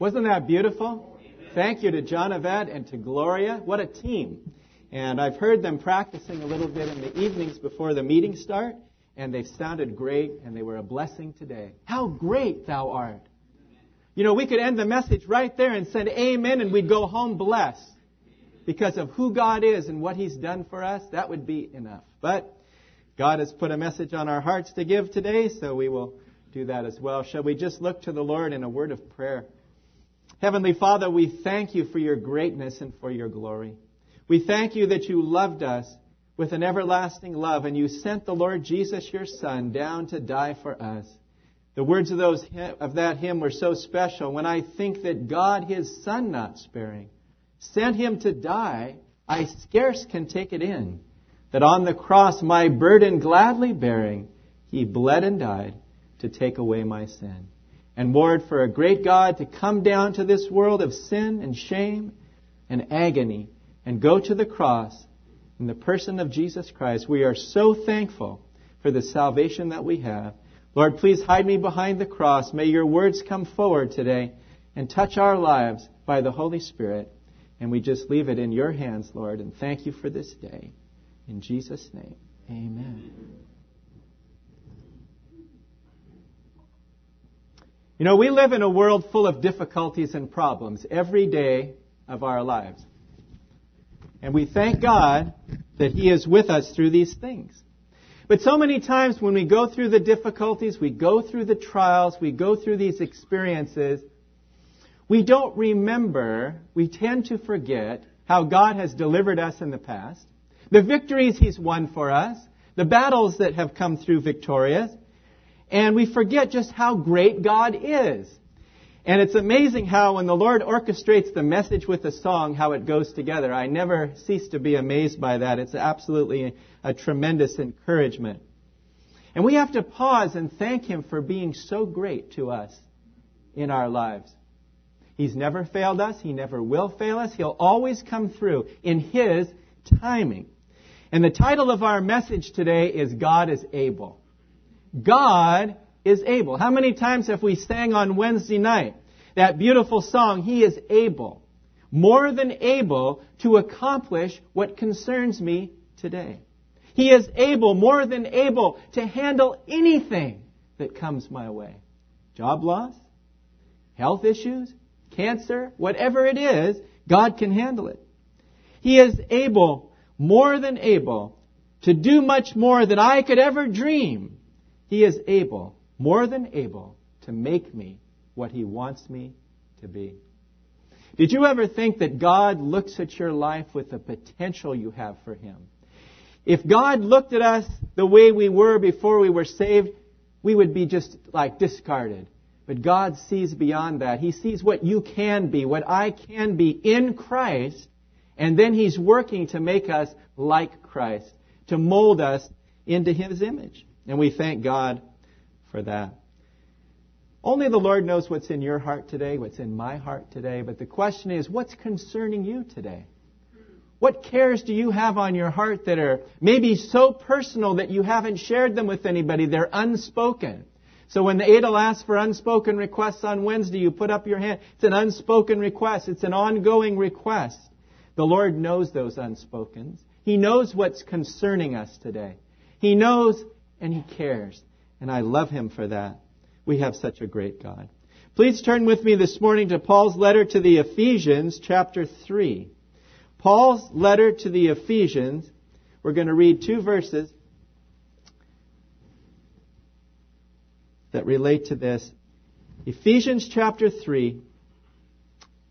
Wasn't that beautiful? Thank you to John Avad and to Gloria. What a team. And I've heard them practicing a little bit in the evenings before the meeting start, and they've sounded great, and they were a blessing today. How great thou art. You know, we could end the message right there and send amen, and we'd go home blessed. Because of who God is and what He's done for us, that would be enough. But God has put a message on our hearts to give today, so we will do that as well. Shall we just look to the Lord in a word of prayer? Heavenly Father, we thank you for your greatness and for your glory. We thank you that you loved us with an everlasting love and you sent the Lord Jesus, your Son, down to die for us. The words of, those, of that hymn were so special when I think that God, his Son not sparing, sent him to die, I scarce can take it in. That on the cross, my burden gladly bearing, he bled and died to take away my sin. And Lord, for a great God to come down to this world of sin and shame and agony and go to the cross in the person of Jesus Christ, we are so thankful for the salvation that we have. Lord, please hide me behind the cross. May your words come forward today and touch our lives by the Holy Spirit. And we just leave it in your hands, Lord, and thank you for this day. In Jesus' name, amen. You know, we live in a world full of difficulties and problems every day of our lives. And we thank God that He is with us through these things. But so many times when we go through the difficulties, we go through the trials, we go through these experiences, we don't remember, we tend to forget how God has delivered us in the past, the victories He's won for us, the battles that have come through victorious, and we forget just how great God is. And it's amazing how when the Lord orchestrates the message with the song, how it goes together. I never cease to be amazed by that. It's absolutely a tremendous encouragement. And we have to pause and thank Him for being so great to us in our lives. He's never failed us. He never will fail us. He'll always come through in His timing. And the title of our message today is God is able. God is able. How many times have we sang on Wednesday night that beautiful song, He is able, more than able to accomplish what concerns me today. He is able, more than able, to handle anything that comes my way. Job loss, health issues, cancer, whatever it is, God can handle it. He is able, more than able, to do much more than I could ever dream he is able, more than able, to make me what He wants me to be. Did you ever think that God looks at your life with the potential you have for Him? If God looked at us the way we were before we were saved, we would be just like discarded. But God sees beyond that. He sees what you can be, what I can be in Christ, and then He's working to make us like Christ, to mold us into His image. And we thank God for that. Only the Lord knows what's in your heart today, what's in my heart today. But the question is, what's concerning you today? What cares do you have on your heart that are maybe so personal that you haven't shared them with anybody? They're unspoken. So when the Adel asks for unspoken requests on Wednesday, you put up your hand. It's an unspoken request. It's an ongoing request. The Lord knows those unspokens. He knows what's concerning us today. He knows and He cares. And I love Him for that. We have such a great God. Please turn with me this morning to Paul's letter to the Ephesians, chapter 3. Paul's letter to the Ephesians. We're going to read two verses that relate to this. Ephesians chapter 3,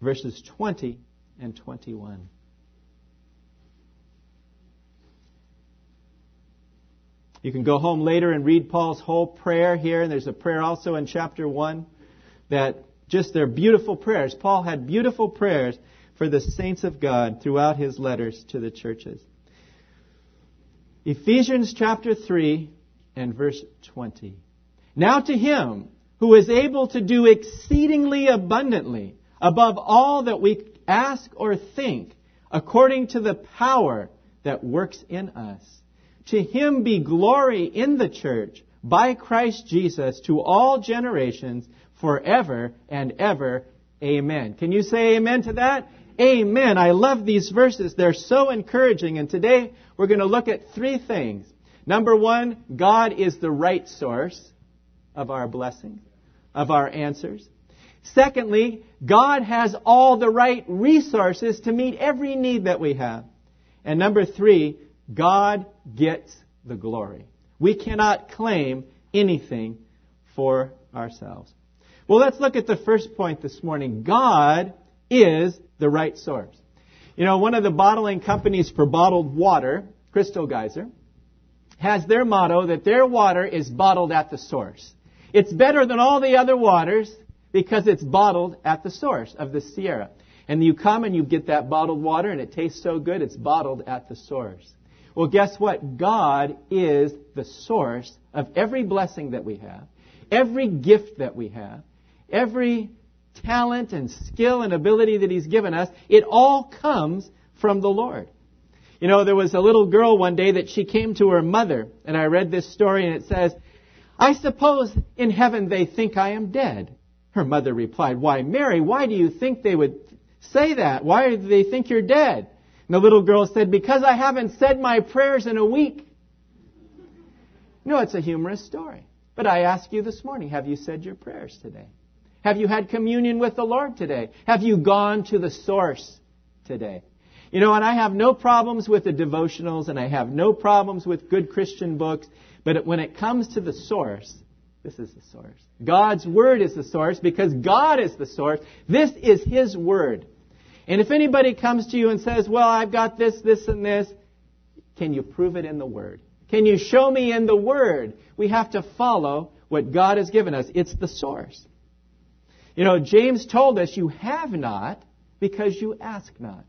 verses 20 and 21. You can go home later and read Paul's whole prayer here, and there's a prayer also in chapter 1 that just they're beautiful prayers. Paul had beautiful prayers for the saints of God throughout his letters to the churches. Ephesians chapter 3 and verse 20. Now to him who is able to do exceedingly abundantly above all that we ask or think according to the power that works in us. To him be glory in the church by Christ Jesus to all generations forever and ever. Amen. Can you say amen to that? Amen. I love these verses. They're so encouraging. And today we're going to look at three things. Number one, God is the right source of our blessings, of our answers. Secondly, God has all the right resources to meet every need that we have. And number three, God gets the glory. We cannot claim anything for ourselves. Well, let's look at the first point this morning. God is the right source. You know, one of the bottling companies for bottled water, Crystal Geyser, has their motto that their water is bottled at the source. It's better than all the other waters because it's bottled at the source of the Sierra. And you come and you get that bottled water and it tastes so good, it's bottled at the source. Well, guess what? God is the source of every blessing that we have, every gift that we have, every talent and skill and ability that He's given us. It all comes from the Lord. You know, there was a little girl one day that she came to her mother, and I read this story, and it says, I suppose in heaven they think I am dead. Her mother replied, Why, Mary, why do you think they would say that? Why do they think you're dead? The little girl said, Because I haven't said my prayers in a week. No, it's a humorous story. But I ask you this morning, have you said your prayers today? Have you had communion with the Lord today? Have you gone to the source today? You know, and I have no problems with the devotionals and I have no problems with good Christian books, but when it comes to the source, this is the source. God's Word is the source because God is the source. This is His Word. And if anybody comes to you and says, well, I've got this, this, and this, can you prove it in the Word? Can you show me in the Word? We have to follow what God has given us. It's the source. You know, James told us, you have not because you ask not.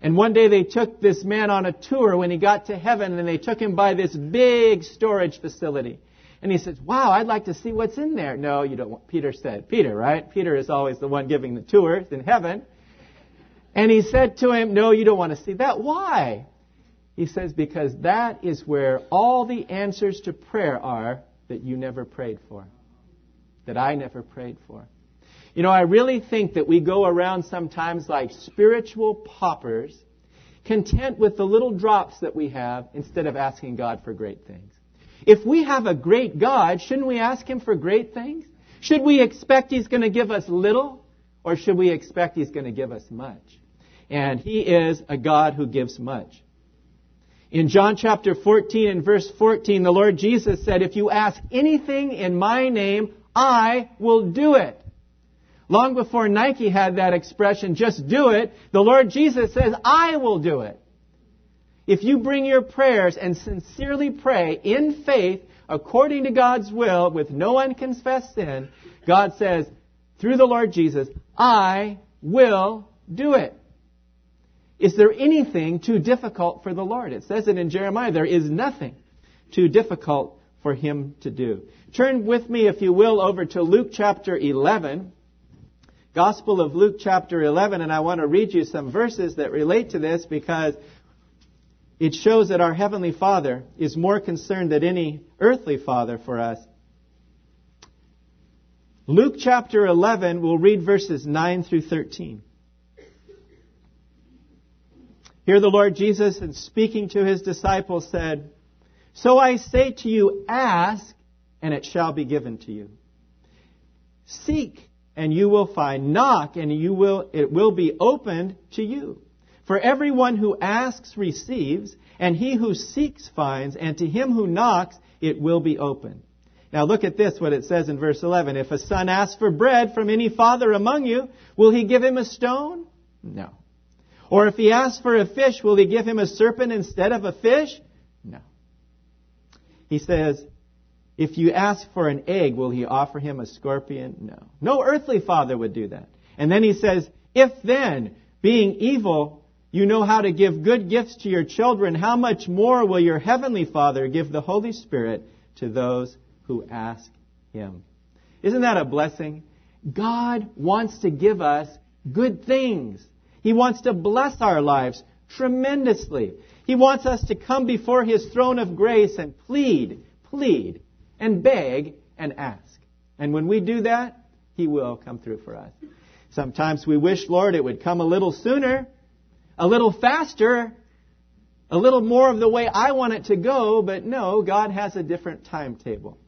And one day they took this man on a tour when he got to heaven and they took him by this big storage facility. And he says, wow, I'd like to see what's in there. No, you don't want, Peter said. Peter, right? Peter is always the one giving the tours in heaven. And he said to him, No, you don't want to see that. Why? He says, Because that is where all the answers to prayer are that you never prayed for, that I never prayed for. You know, I really think that we go around sometimes like spiritual paupers, content with the little drops that we have instead of asking God for great things. If we have a great God, shouldn't we ask Him for great things? Should we expect He's going to give us little, or should we expect He's going to give us much? And He is a God who gives much. In John chapter 14 and verse 14, the Lord Jesus said, If you ask anything in my name, I will do it. Long before Nike had that expression, just do it, the Lord Jesus says, I will do it. If you bring your prayers and sincerely pray in faith according to God's will with no unconfessed sin, God says, through the Lord Jesus, I will do it. Is there anything too difficult for the Lord? It says it in Jeremiah. There is nothing too difficult for him to do. Turn with me, if you will, over to Luke chapter 11. Gospel of Luke chapter 11, and I want to read you some verses that relate to this because it shows that our Heavenly Father is more concerned than any earthly father for us. Luke chapter 11, we'll read verses 9 through 13. Here the Lord Jesus, in speaking to his disciples, said, So I say to you, ask, and it shall be given to you. Seek, and you will find. Knock, and you will, it will be opened to you. For everyone who asks receives, and he who seeks finds, and to him who knocks it will be opened. Now look at this, what it says in verse 11. If a son asks for bread from any father among you, will he give him a stone? No. Or if he asks for a fish, will he give him a serpent instead of a fish? No. He says, if you ask for an egg, will he offer him a scorpion? No. No earthly father would do that. And then he says, if then, being evil, you know how to give good gifts to your children, how much more will your heavenly Father give the Holy Spirit to those who ask him? Isn't that a blessing? God wants to give us good things. He wants to bless our lives tremendously. He wants us to come before His throne of grace and plead, plead, and beg and ask. And when we do that, He will come through for us. Sometimes we wish, Lord, it would come a little sooner, a little faster, a little more of the way I want it to go, but no, God has a different timetable.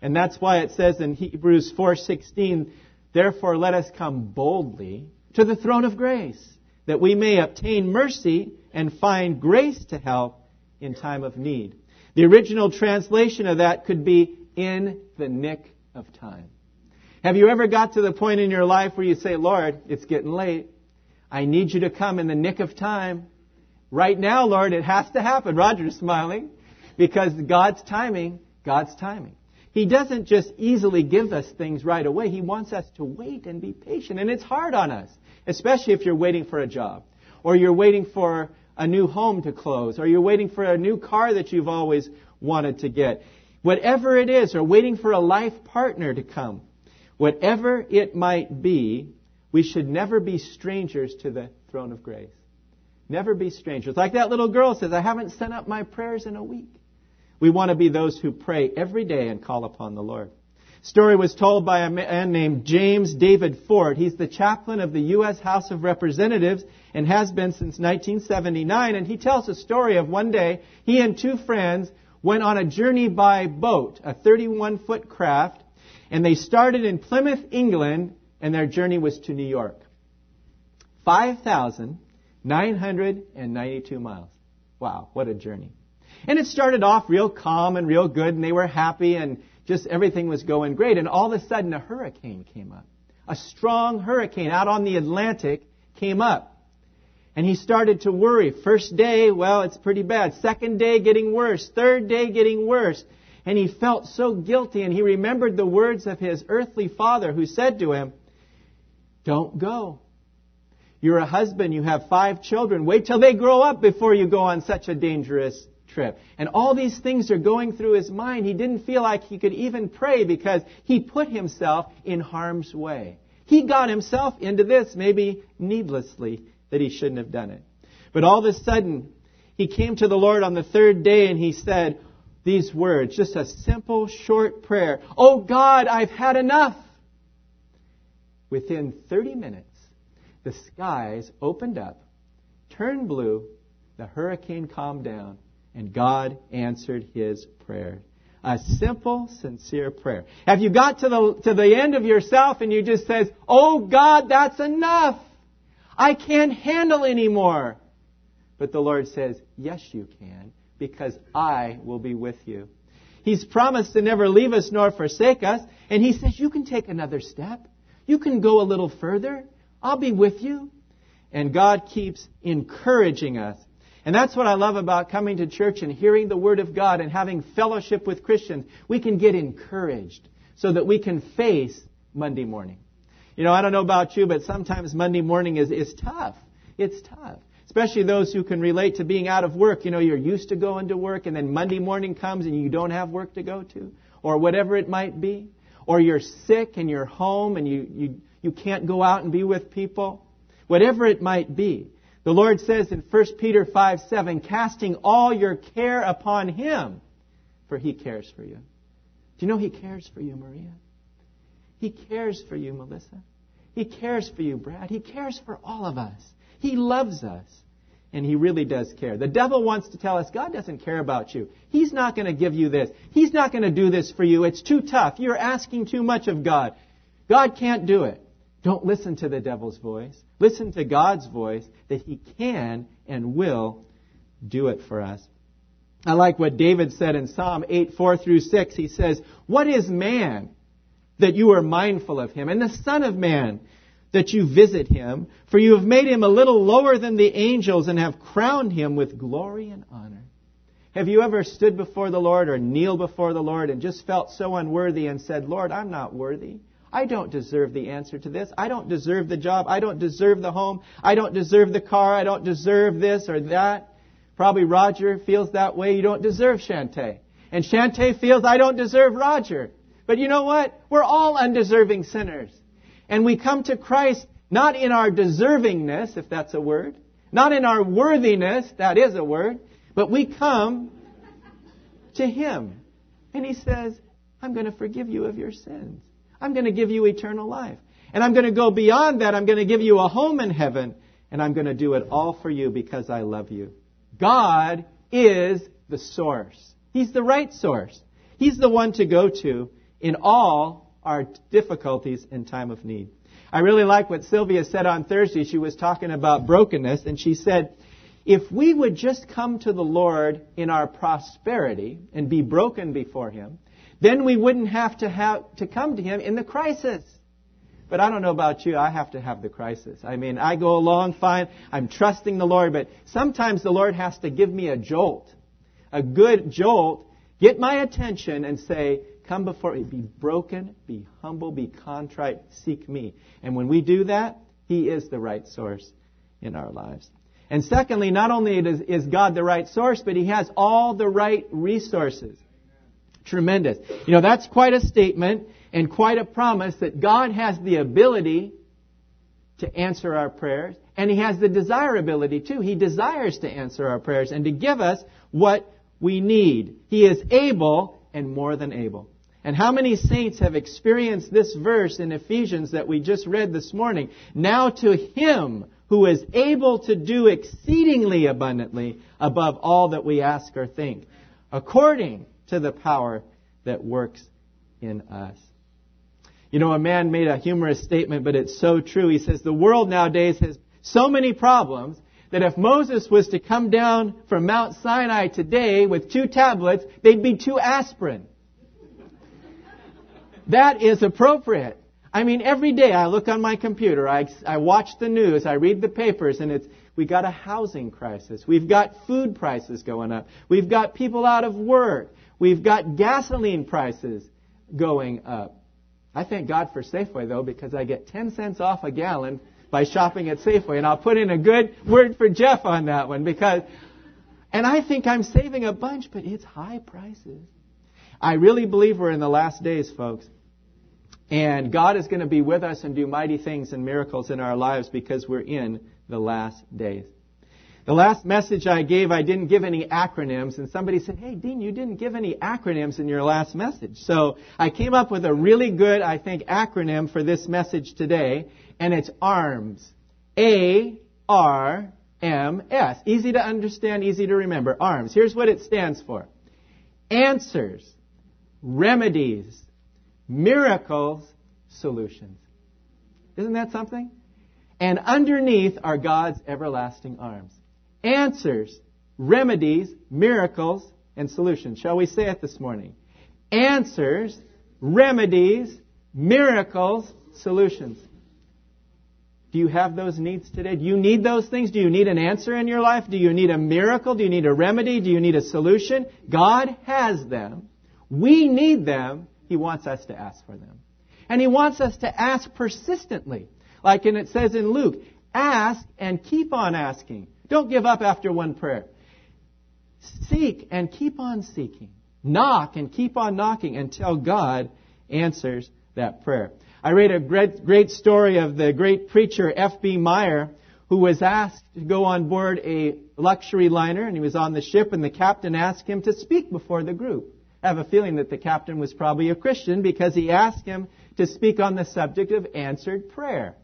And that's why it says in Hebrews 4:16, therefore let us come boldly to the throne of grace, that we may obtain mercy and find grace to help in time of need. The original translation of that could be in the nick of time. Have you ever got to the point in your life where you say, Lord, it's getting late. I need you to come in the nick of time. Right now, Lord, it has to happen. Roger's smiling because God's timing, God's timing. He doesn't just easily give us things right away. He wants us to wait and be patient. And it's hard on us, especially if you're waiting for a job or you're waiting for a new home to close or you're waiting for a new car that you've always wanted to get. Whatever it is, or waiting for a life partner to come. Whatever it might be, we should never be strangers to the throne of grace. Never be strangers. Like that little girl says, I haven't sent up my prayers in a week. We want to be those who pray every day and call upon the Lord. Story was told by a man named James David Ford. He's the chaplain of the U.S. House of Representatives and has been since 1979. And he tells a story of one day he and two friends went on a journey by boat, a 31 foot craft, and they started in Plymouth, England, and their journey was to New York. 5,992 miles. Wow, what a journey. And it started off real calm and real good, and they were happy, and just everything was going great. And all of a sudden, a hurricane came up. A strong hurricane out on the Atlantic came up. And he started to worry. First day, well, it's pretty bad. Second day, getting worse. Third day, getting worse. And he felt so guilty, and he remembered the words of his earthly father who said to him, Don't go. You're a husband, you have five children. Wait till they grow up before you go on such a dangerous trip. And all these things are going through his mind. He didn't feel like he could even pray because he put himself in harm's way. He got himself into this, maybe needlessly that he shouldn't have done it. But all of a sudden, he came to the Lord on the third day and he said these words, just a simple, short prayer. Oh God, I've had enough. Within 30 minutes, the skies opened up, turned blue, the hurricane calmed down, and God answered his prayer. A simple, sincere prayer. Have you got to the, to the end of yourself and you just says, Oh God, that's enough. I can't handle anymore. But the Lord says, Yes, you can, because I will be with you. He's promised to never leave us nor forsake us, and He says, You can take another step. You can go a little further. I'll be with you. And God keeps encouraging us. And that's what I love about coming to church and hearing the Word of God and having fellowship with Christians. We can get encouraged so that we can face Monday morning. You know, I don't know about you, but sometimes Monday morning is, is tough. It's tough. Especially those who can relate to being out of work. You know, you're used to going to work and then Monday morning comes and you don't have work to go to. Or whatever it might be. Or you're sick and you're home and you, you, you can't go out and be with people. Whatever it might be. The Lord says in 1 Peter 5 7, casting all your care upon Him, for He cares for you. Do you know He cares for you, Maria? He cares for you, Melissa. He cares for you, Brad. He cares for all of us. He loves us. And he really does care. The devil wants to tell us God doesn't care about you. He's not going to give you this. He's not going to do this for you. It's too tough. You're asking too much of God. God can't do it. Don't listen to the devil's voice. Listen to God's voice that he can and will do it for us. I like what David said in Psalm 8, 4 through 6. He says, What is man that you are mindful of him, and the Son of Man, that you visit him, for you have made him a little lower than the angels and have crowned him with glory and honor. Have you ever stood before the Lord or kneeled before the Lord and just felt so unworthy and said, Lord, I'm not worthy. I don't deserve the answer to this. I don't deserve the job. I don't deserve the home. I don't deserve the car. I don't deserve this or that. Probably Roger feels that way. You don't deserve Shantae. And Shantae feels I don't deserve Roger. But you know what? We're all undeserving sinners. And we come to Christ not in our deservingness, if that's a word, not in our worthiness, that is a word, but we come to Him. And He says, I'm going to forgive you of your sins. I'm going to give you eternal life. And I'm going to go beyond that. I'm going to give you a home in heaven. And I'm going to do it all for you because I love you. God is the source. He's the right source. He's the one to go to in all our difficulties in time of need. I really like what Sylvia said on Thursday. She was talking about brokenness, and she said, if we would just come to the Lord in our prosperity and be broken before Him, then we wouldn't have to have to come to Him in the crisis. But I don't know about you, I have to have the crisis. I mean, I go along fine, I'm trusting the Lord, but sometimes the Lord has to give me a jolt, a good jolt, get my attention and say, come before me, be broken, be humble, be contrite, seek me. And when we do that, He is the right source in our lives. And secondly, not only is God the right source, but He has all the right resources. Tremendous. You know, that's quite a statement and quite a promise that God has the ability to answer our prayers, and He has the desirability too. He desires to answer our prayers and to give us what we need. He is able and more than able. And how many saints have experienced this verse in Ephesians that we just read this morning? Now to Him who is able to do exceedingly abundantly above all that we ask or think, according to the power that works in us. You know, a man made a humorous statement, but it's so true. He says, the world nowadays has so many problems that if Moses was to come down from Mount Sinai today with two tablets, they'd be two aspirin. That is appropriate. I mean, every day I look on my computer, I, I watch the news, I read the papers, and it's, we got a housing crisis. We've got food prices going up. We've got people out of work. We've got gasoline prices going up. I thank God for Safeway though because I get 10 cents off a gallon by shopping at Safeway and I'll put in a good word for Jeff on that one because and I think I'm saving a bunch but it's high prices. I really believe we're in the last days folks. And God is going to be with us and do mighty things and miracles in our lives because we're in the last days. The last message I gave, I didn't give any acronyms, and somebody said, Hey, Dean, you didn't give any acronyms in your last message. So I came up with a really good, I think, acronym for this message today, and it's ARMS. A R M S. Easy to understand, easy to remember. ARMS. Here's what it stands for Answers, Remedies, Miracles, Solutions. Isn't that something? And underneath are God's everlasting arms answers, remedies, miracles, and solutions. Shall we say it this morning? Answers, remedies, miracles, solutions. Do you have those needs today? Do you need those things? Do you need an answer in your life? Do you need a miracle? Do you need a remedy? Do you need a solution? God has them. We need them. He wants us to ask for them. And He wants us to ask persistently. Like and it says in Luke, ask and keep on asking. Don't give up after one prayer. Seek and keep on seeking. Knock and keep on knocking until God answers that prayer. I read a great, great story of the great preacher F.B. Meyer who was asked to go on board a luxury liner and he was on the ship and the captain asked him to speak before the group. I have a feeling that the captain was probably a Christian because he asked him to speak on the subject of answered prayer.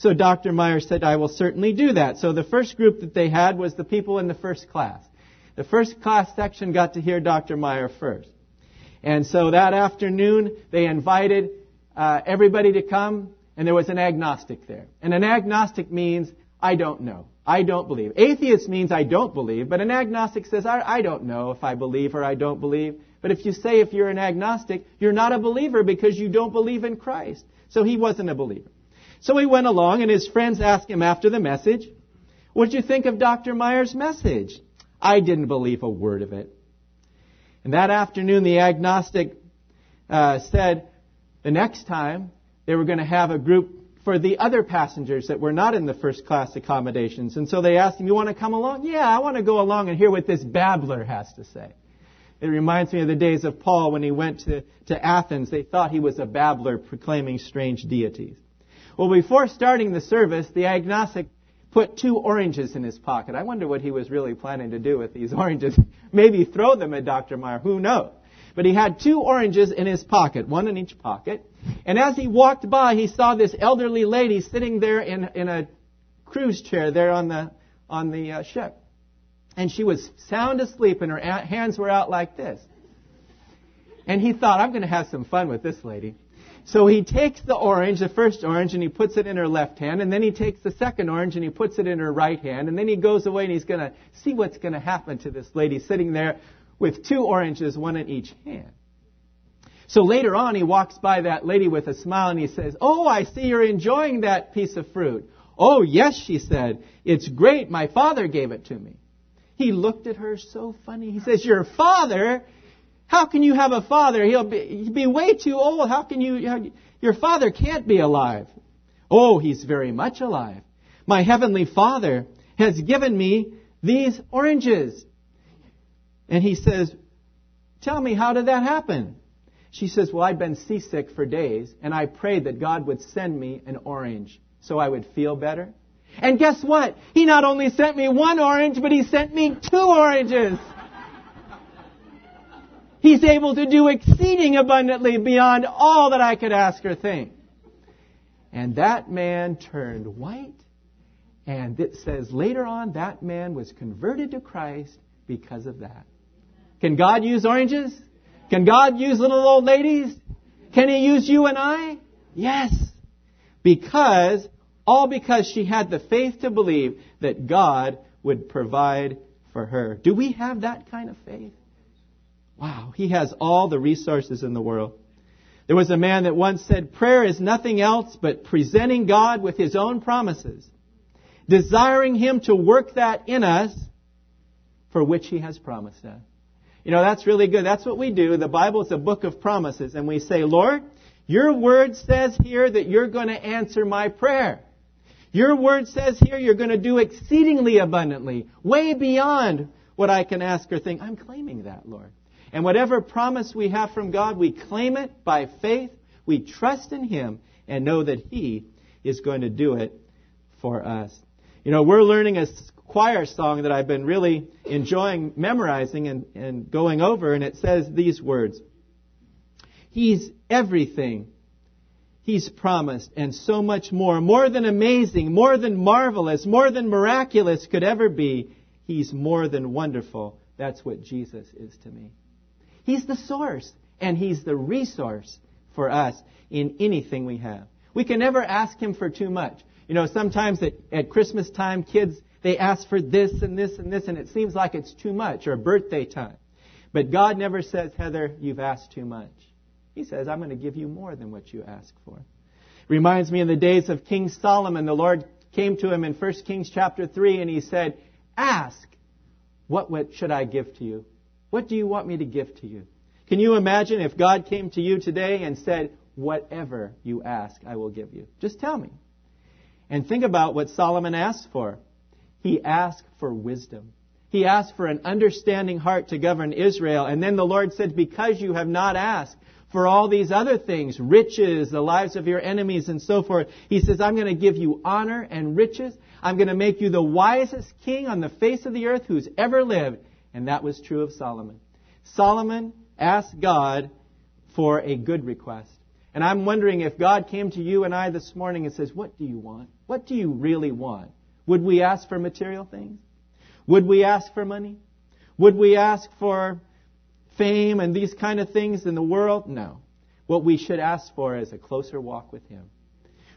So Dr. Meyer said, I will certainly do that. So the first group that they had was the people in the first class. The first class section got to hear Dr. Meyer first. And so that afternoon, they invited uh, everybody to come, and there was an agnostic there. And an agnostic means, I don't know. I don't believe. Atheist means I don't believe, but an agnostic says, I, I don't know if I believe or I don't believe. But if you say if you're an agnostic, you're not a believer because you don't believe in Christ. So he wasn't a believer. So he went along, and his friends asked him after the message, What did you think of Dr. Meyer's message? I didn't believe a word of it. And that afternoon, the agnostic uh, said the next time they were going to have a group for the other passengers that were not in the first class accommodations. And so they asked him, You want to come along? Yeah, I want to go along and hear what this babbler has to say. It reminds me of the days of Paul when he went to, to Athens. They thought he was a babbler proclaiming strange deities. Well, before starting the service, the agnostic put two oranges in his pocket. I wonder what he was really planning to do with these oranges. Maybe throw them at Dr. Meyer. Who knows? But he had two oranges in his pocket, one in each pocket. And as he walked by, he saw this elderly lady sitting there in, in a cruise chair there on the, on the uh, ship. And she was sound asleep and her hands were out like this. And he thought, I'm going to have some fun with this lady. So he takes the orange, the first orange, and he puts it in her left hand, and then he takes the second orange and he puts it in her right hand, and then he goes away and he's going to see what's going to happen to this lady sitting there with two oranges, one in each hand. So later on, he walks by that lady with a smile and he says, Oh, I see you're enjoying that piece of fruit. Oh, yes, she said. It's great. My father gave it to me. He looked at her so funny. He says, Your father? How can you have a father? He'll be, he'll be way too old. How can you, your father can't be alive. Oh, he's very much alive. My heavenly father has given me these oranges. And he says, Tell me, how did that happen? She says, Well, I've been seasick for days, and I prayed that God would send me an orange so I would feel better. And guess what? He not only sent me one orange, but he sent me two oranges. He's able to do exceeding abundantly beyond all that I could ask or think. And that man turned white, and it says later on that man was converted to Christ because of that. Can God use oranges? Can God use little old ladies? Can He use you and I? Yes. Because, all because she had the faith to believe that God would provide for her. Do we have that kind of faith? Wow, he has all the resources in the world. There was a man that once said, prayer is nothing else but presenting God with his own promises, desiring him to work that in us for which he has promised us. You know, that's really good. That's what we do. The Bible is a book of promises, and we say, Lord, your word says here that you're going to answer my prayer. Your word says here you're going to do exceedingly abundantly, way beyond what I can ask or think. I'm claiming that, Lord. And whatever promise we have from God, we claim it by faith. We trust in Him and know that He is going to do it for us. You know, we're learning a choir song that I've been really enjoying memorizing and, and going over, and it says these words He's everything He's promised, and so much more. More than amazing, more than marvelous, more than miraculous could ever be. He's more than wonderful. That's what Jesus is to me. He's the source, and He's the resource for us in anything we have. We can never ask Him for too much. You know, sometimes at, at Christmas time, kids, they ask for this and this and this, and it seems like it's too much, or birthday time. But God never says, Heather, you've asked too much. He says, I'm going to give you more than what you ask for. Reminds me in the days of King Solomon, the Lord came to him in 1 Kings chapter 3 and he said, Ask, what should I give to you? What do you want me to give to you? Can you imagine if God came to you today and said, Whatever you ask, I will give you? Just tell me. And think about what Solomon asked for. He asked for wisdom. He asked for an understanding heart to govern Israel. And then the Lord said, Because you have not asked for all these other things, riches, the lives of your enemies, and so forth, He says, I'm going to give you honor and riches. I'm going to make you the wisest king on the face of the earth who's ever lived. And that was true of Solomon. Solomon asked God for a good request. And I'm wondering if God came to you and I this morning and says, What do you want? What do you really want? Would we ask for material things? Would we ask for money? Would we ask for fame and these kind of things in the world? No. What we should ask for is a closer walk with Him.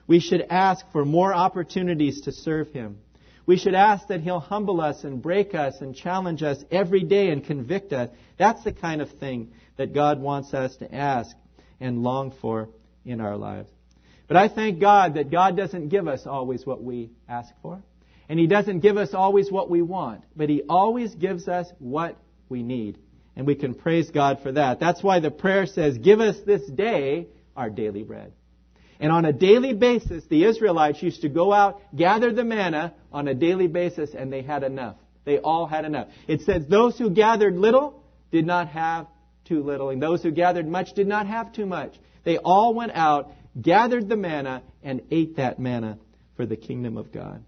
We should ask for more opportunities to serve Him. We should ask that He'll humble us and break us and challenge us every day and convict us. That's the kind of thing that God wants us to ask and long for in our lives. But I thank God that God doesn't give us always what we ask for. And He doesn't give us always what we want. But He always gives us what we need. And we can praise God for that. That's why the prayer says, Give us this day our daily bread. And on a daily basis, the Israelites used to go out, gather the manna on a daily basis, and they had enough. They all had enough. It says, Those who gathered little did not have too little, and those who gathered much did not have too much. They all went out, gathered the manna, and ate that manna for the kingdom of God.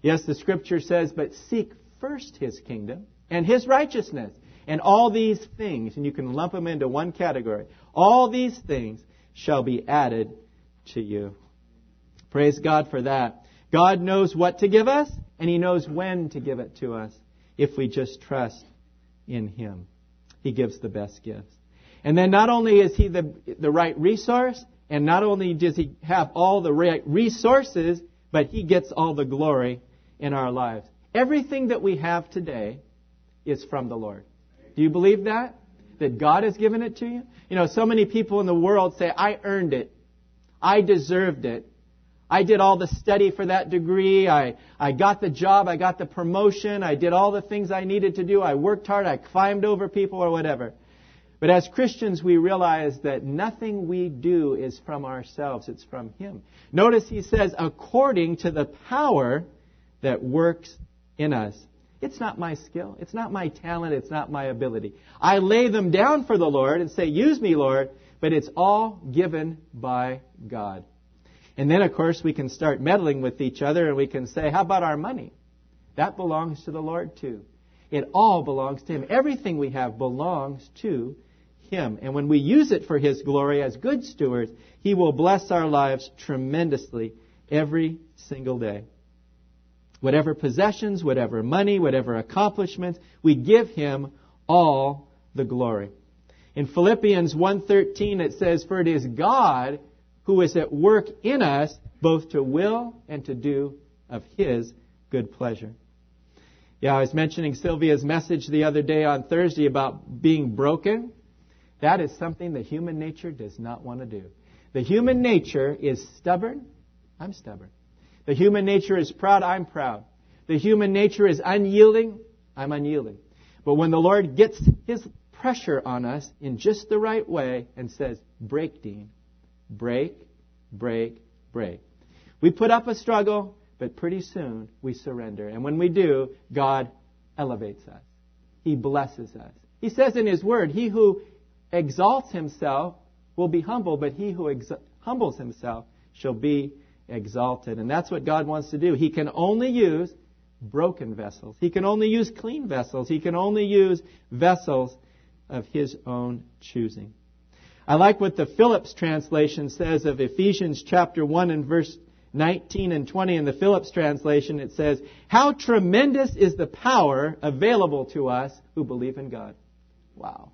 Yes, the scripture says, But seek first his kingdom and his righteousness, And all these things, and you can lump them into one category, all these things shall be added to you. Praise God for that. God knows what to give us, and He knows when to give it to us if we just trust in Him. He gives the best gifts. And then not only is He the, the right resource, and not only does He have all the right resources, but He gets all the glory in our lives. Everything that we have today is from the Lord. Do you believe that? That God has given it to you? You know, so many people in the world say, I earned it. I deserved it. I did all the study for that degree. I, I got the job. I got the promotion. I did all the things I needed to do. I worked hard. I climbed over people or whatever. But as Christians, we realize that nothing we do is from ourselves. It's from Him. Notice He says, according to the power that works in us. It's not my skill. It's not my talent. It's not my ability. I lay them down for the Lord and say, use me, Lord, but it's all given by God. And then, of course, we can start meddling with each other and we can say, how about our money? That belongs to the Lord too. It all belongs to Him. Everything we have belongs to Him. And when we use it for His glory as good stewards, He will bless our lives tremendously every single day. Whatever possessions, whatever money, whatever accomplishments, we give Him all the glory. In Philippians 1.13 it says, For it is God who is at work in us both to will and to do of His good pleasure. Yeah, I was mentioning Sylvia's message the other day on Thursday about being broken. That is something the human nature does not want to do. The human nature is stubborn. I'm stubborn. The human nature is proud. I'm proud. The human nature is unyielding. I'm unyielding. But when the Lord gets His pressure on us in just the right way and says, break, Dean, break, break, break. We put up a struggle, but pretty soon we surrender. And when we do, God elevates us. He blesses us. He says in His Word, He who exalts himself will be humble, but he who ex- humbles himself shall be exalted. And that's what God wants to do. He can only use broken vessels. He can only use clean vessels. He can only use vessels of his own choosing. I like what the Phillips translation says of Ephesians chapter 1 and verse 19 and 20 in the Phillips translation. It says, How tremendous is the power available to us who believe in God. Wow.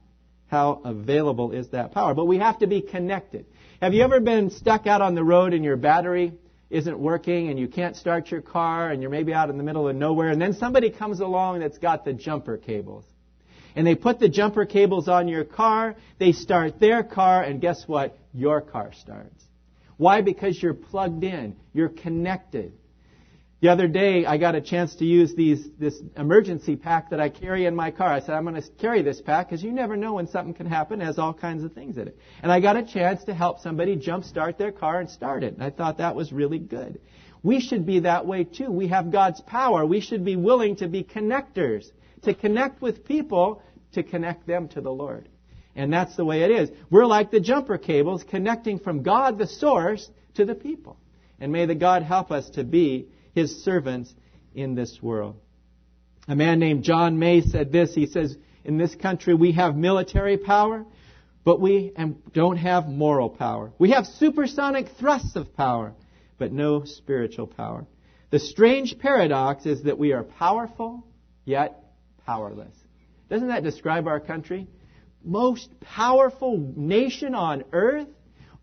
How available is that power? But we have to be connected. Have you ever been stuck out on the road and your battery isn't working and you can't start your car and you're maybe out in the middle of nowhere and then somebody comes along that's got the jumper cables. And they put the jumper cables on your car, they start their car, and guess what? Your car starts. Why? Because you're plugged in. You're connected. The other day, I got a chance to use these, this emergency pack that I carry in my car. I said, I'm going to carry this pack because you never know when something can happen. It has all kinds of things in it. And I got a chance to help somebody jump start their car and start it. And I thought that was really good. We should be that way too. We have God's power. We should be willing to be connectors, to connect with people, to connect them to the Lord. And that's the way it is. We're like the jumper cables connecting from God, the source, to the people. And may the God help us to be his servants in this world. A man named John May said this. He says, in this country we have military power, but we don't have moral power. We have supersonic thrusts of power, but no spiritual power. The strange paradox is that we are powerful, yet powerless. Doesn't that describe our country? Most powerful nation on earth,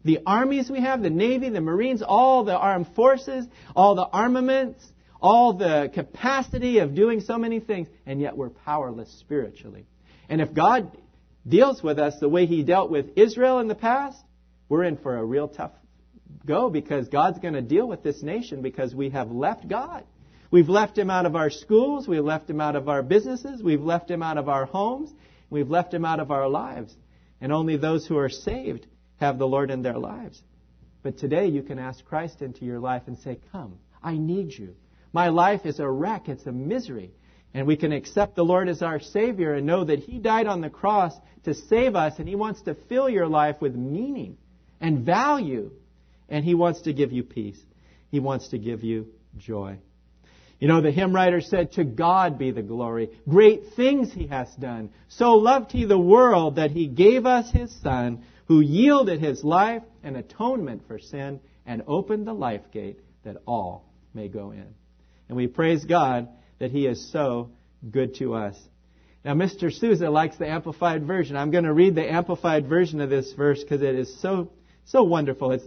the armies we have, the Navy, the Marines, all the armed forces, all the armaments, all the capacity of doing so many things, and yet we're powerless spiritually. And if God deals with us the way He dealt with Israel in the past, we're in for a real tough go because God's going to deal with this nation because we have left God. We've left Him out of our schools, we've left Him out of our businesses, we've left Him out of our homes, we've left Him out of our lives. And only those who are saved have the Lord in their lives. But today you can ask Christ into your life and say, Come, I need you. My life is a wreck, it's a misery. And we can accept the Lord as our Savior and know that He died on the cross to save us, and He wants to fill your life with meaning and value. And He wants to give you peace. He wants to give you joy. You know, the hymn writer said, To God be the glory. Great things he has done. So loved he the world that he gave us his Son, who yielded his life an atonement for sin and opened the life gate that all may go in. And we praise God that he is so good to us. Now, Mr. Souza likes the Amplified Version. I'm going to read the Amplified Version of this verse because it is so, so wonderful. It's,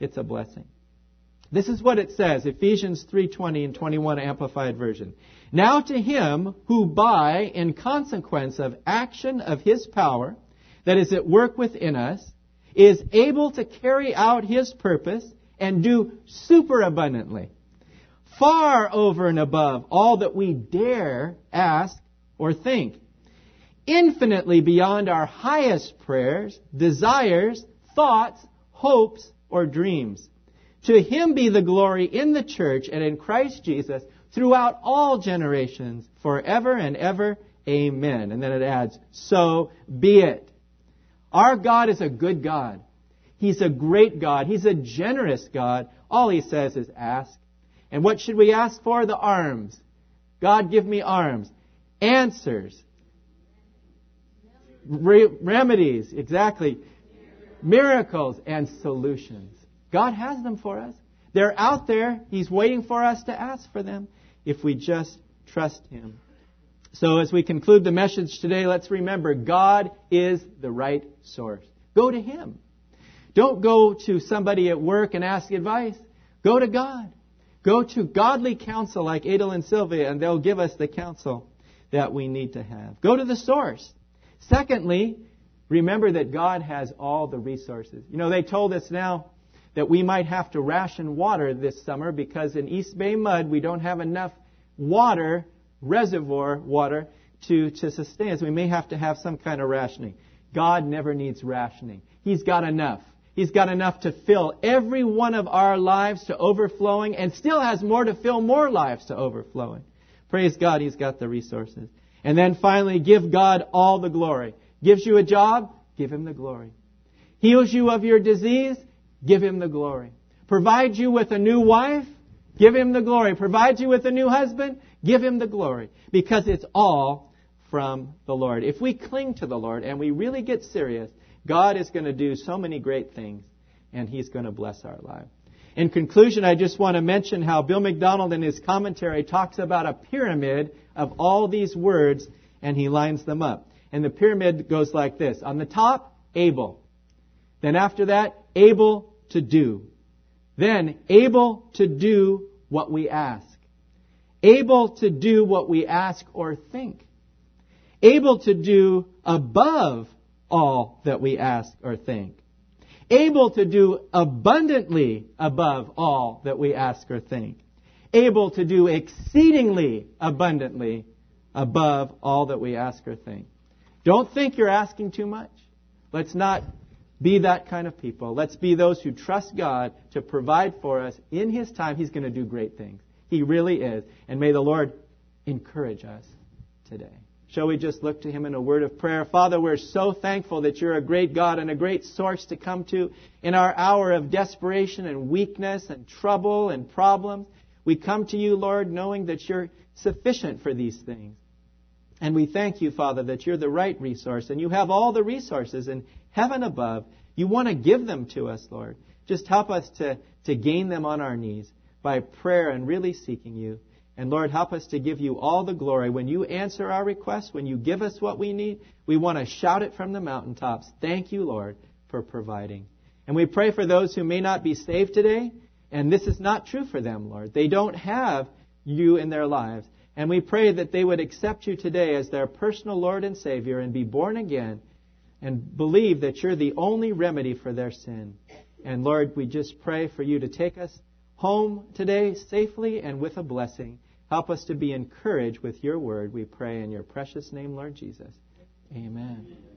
it's a blessing. This is what it says, Ephesians 3:20 and 21 amplified version. Now to him who by in consequence of action of his power that is at work within us is able to carry out his purpose and do superabundantly far over and above all that we dare ask or think infinitely beyond our highest prayers, desires, thoughts, hopes or dreams to him be the glory in the church and in Christ Jesus throughout all generations, forever and ever. Amen. And then it adds, so be it. Our God is a good God. He's a great God. He's a generous God. All he says is ask. And what should we ask for? The arms. God, give me arms. Answers. Re- remedies. Exactly. Miracles and solutions. God has them for us. They're out there. He's waiting for us to ask for them if we just trust Him. So as we conclude the message today, let's remember God is the right source. Go to Him. Don't go to somebody at work and ask advice. Go to God. Go to godly counsel like Adel and Sylvia, and they'll give us the counsel that we need to have. Go to the source. Secondly, remember that God has all the resources. You know, they told us now that we might have to ration water this summer because in East Bay Mud we don't have enough water, reservoir water, to, to sustain us. We may have to have some kind of rationing. God never needs rationing. He's got enough. He's got enough to fill every one of our lives to overflowing and still has more to fill more lives to overflowing. Praise God, He's got the resources. And then finally, give God all the glory. Gives you a job? Give Him the glory. Heals you of your disease? Give him the glory. Provide you with a new wife? Give him the glory. Provide you with a new husband? Give him the glory. Because it's all from the Lord. If we cling to the Lord and we really get serious, God is going to do so many great things and he's going to bless our lives. In conclusion, I just want to mention how Bill MacDonald in his commentary talks about a pyramid of all these words and he lines them up. And the pyramid goes like this. On the top, Able. Then after that, able to do. Then able to do what we ask. Able to do what we ask or think. Able to do above all that we ask or think. Able to do abundantly above all that we ask or think. Able to do exceedingly abundantly above all that we ask or think. Don't think you're asking too much. Let's not be that kind of people. Let's be those who trust God to provide for us in His time. He's going to do great things. He really is. And may the Lord encourage us today. Shall we just look to Him in a word of prayer? Father, we're so thankful that you're a great God and a great source to come to in our hour of desperation and weakness and trouble and problems. We come to you, Lord, knowing that you're sufficient for these things. And we thank you, Father, that you're the right resource and you have all the resources in heaven above. You want to give them to us, Lord. Just help us to, to gain them on our knees by prayer and really seeking you. And Lord, help us to give you all the glory. When you answer our requests, when you give us what we need, we want to shout it from the mountaintops. Thank you, Lord, for providing. And we pray for those who may not be saved today, and this is not true for them, Lord. They don't have you in their lives. And we pray that they would accept you today as their personal Lord and Savior and be born again and believe that you're the only remedy for their sin. And Lord, we just pray for you to take us home today safely and with a blessing. Help us to be encouraged with your word. We pray in your precious name, Lord Jesus. Amen.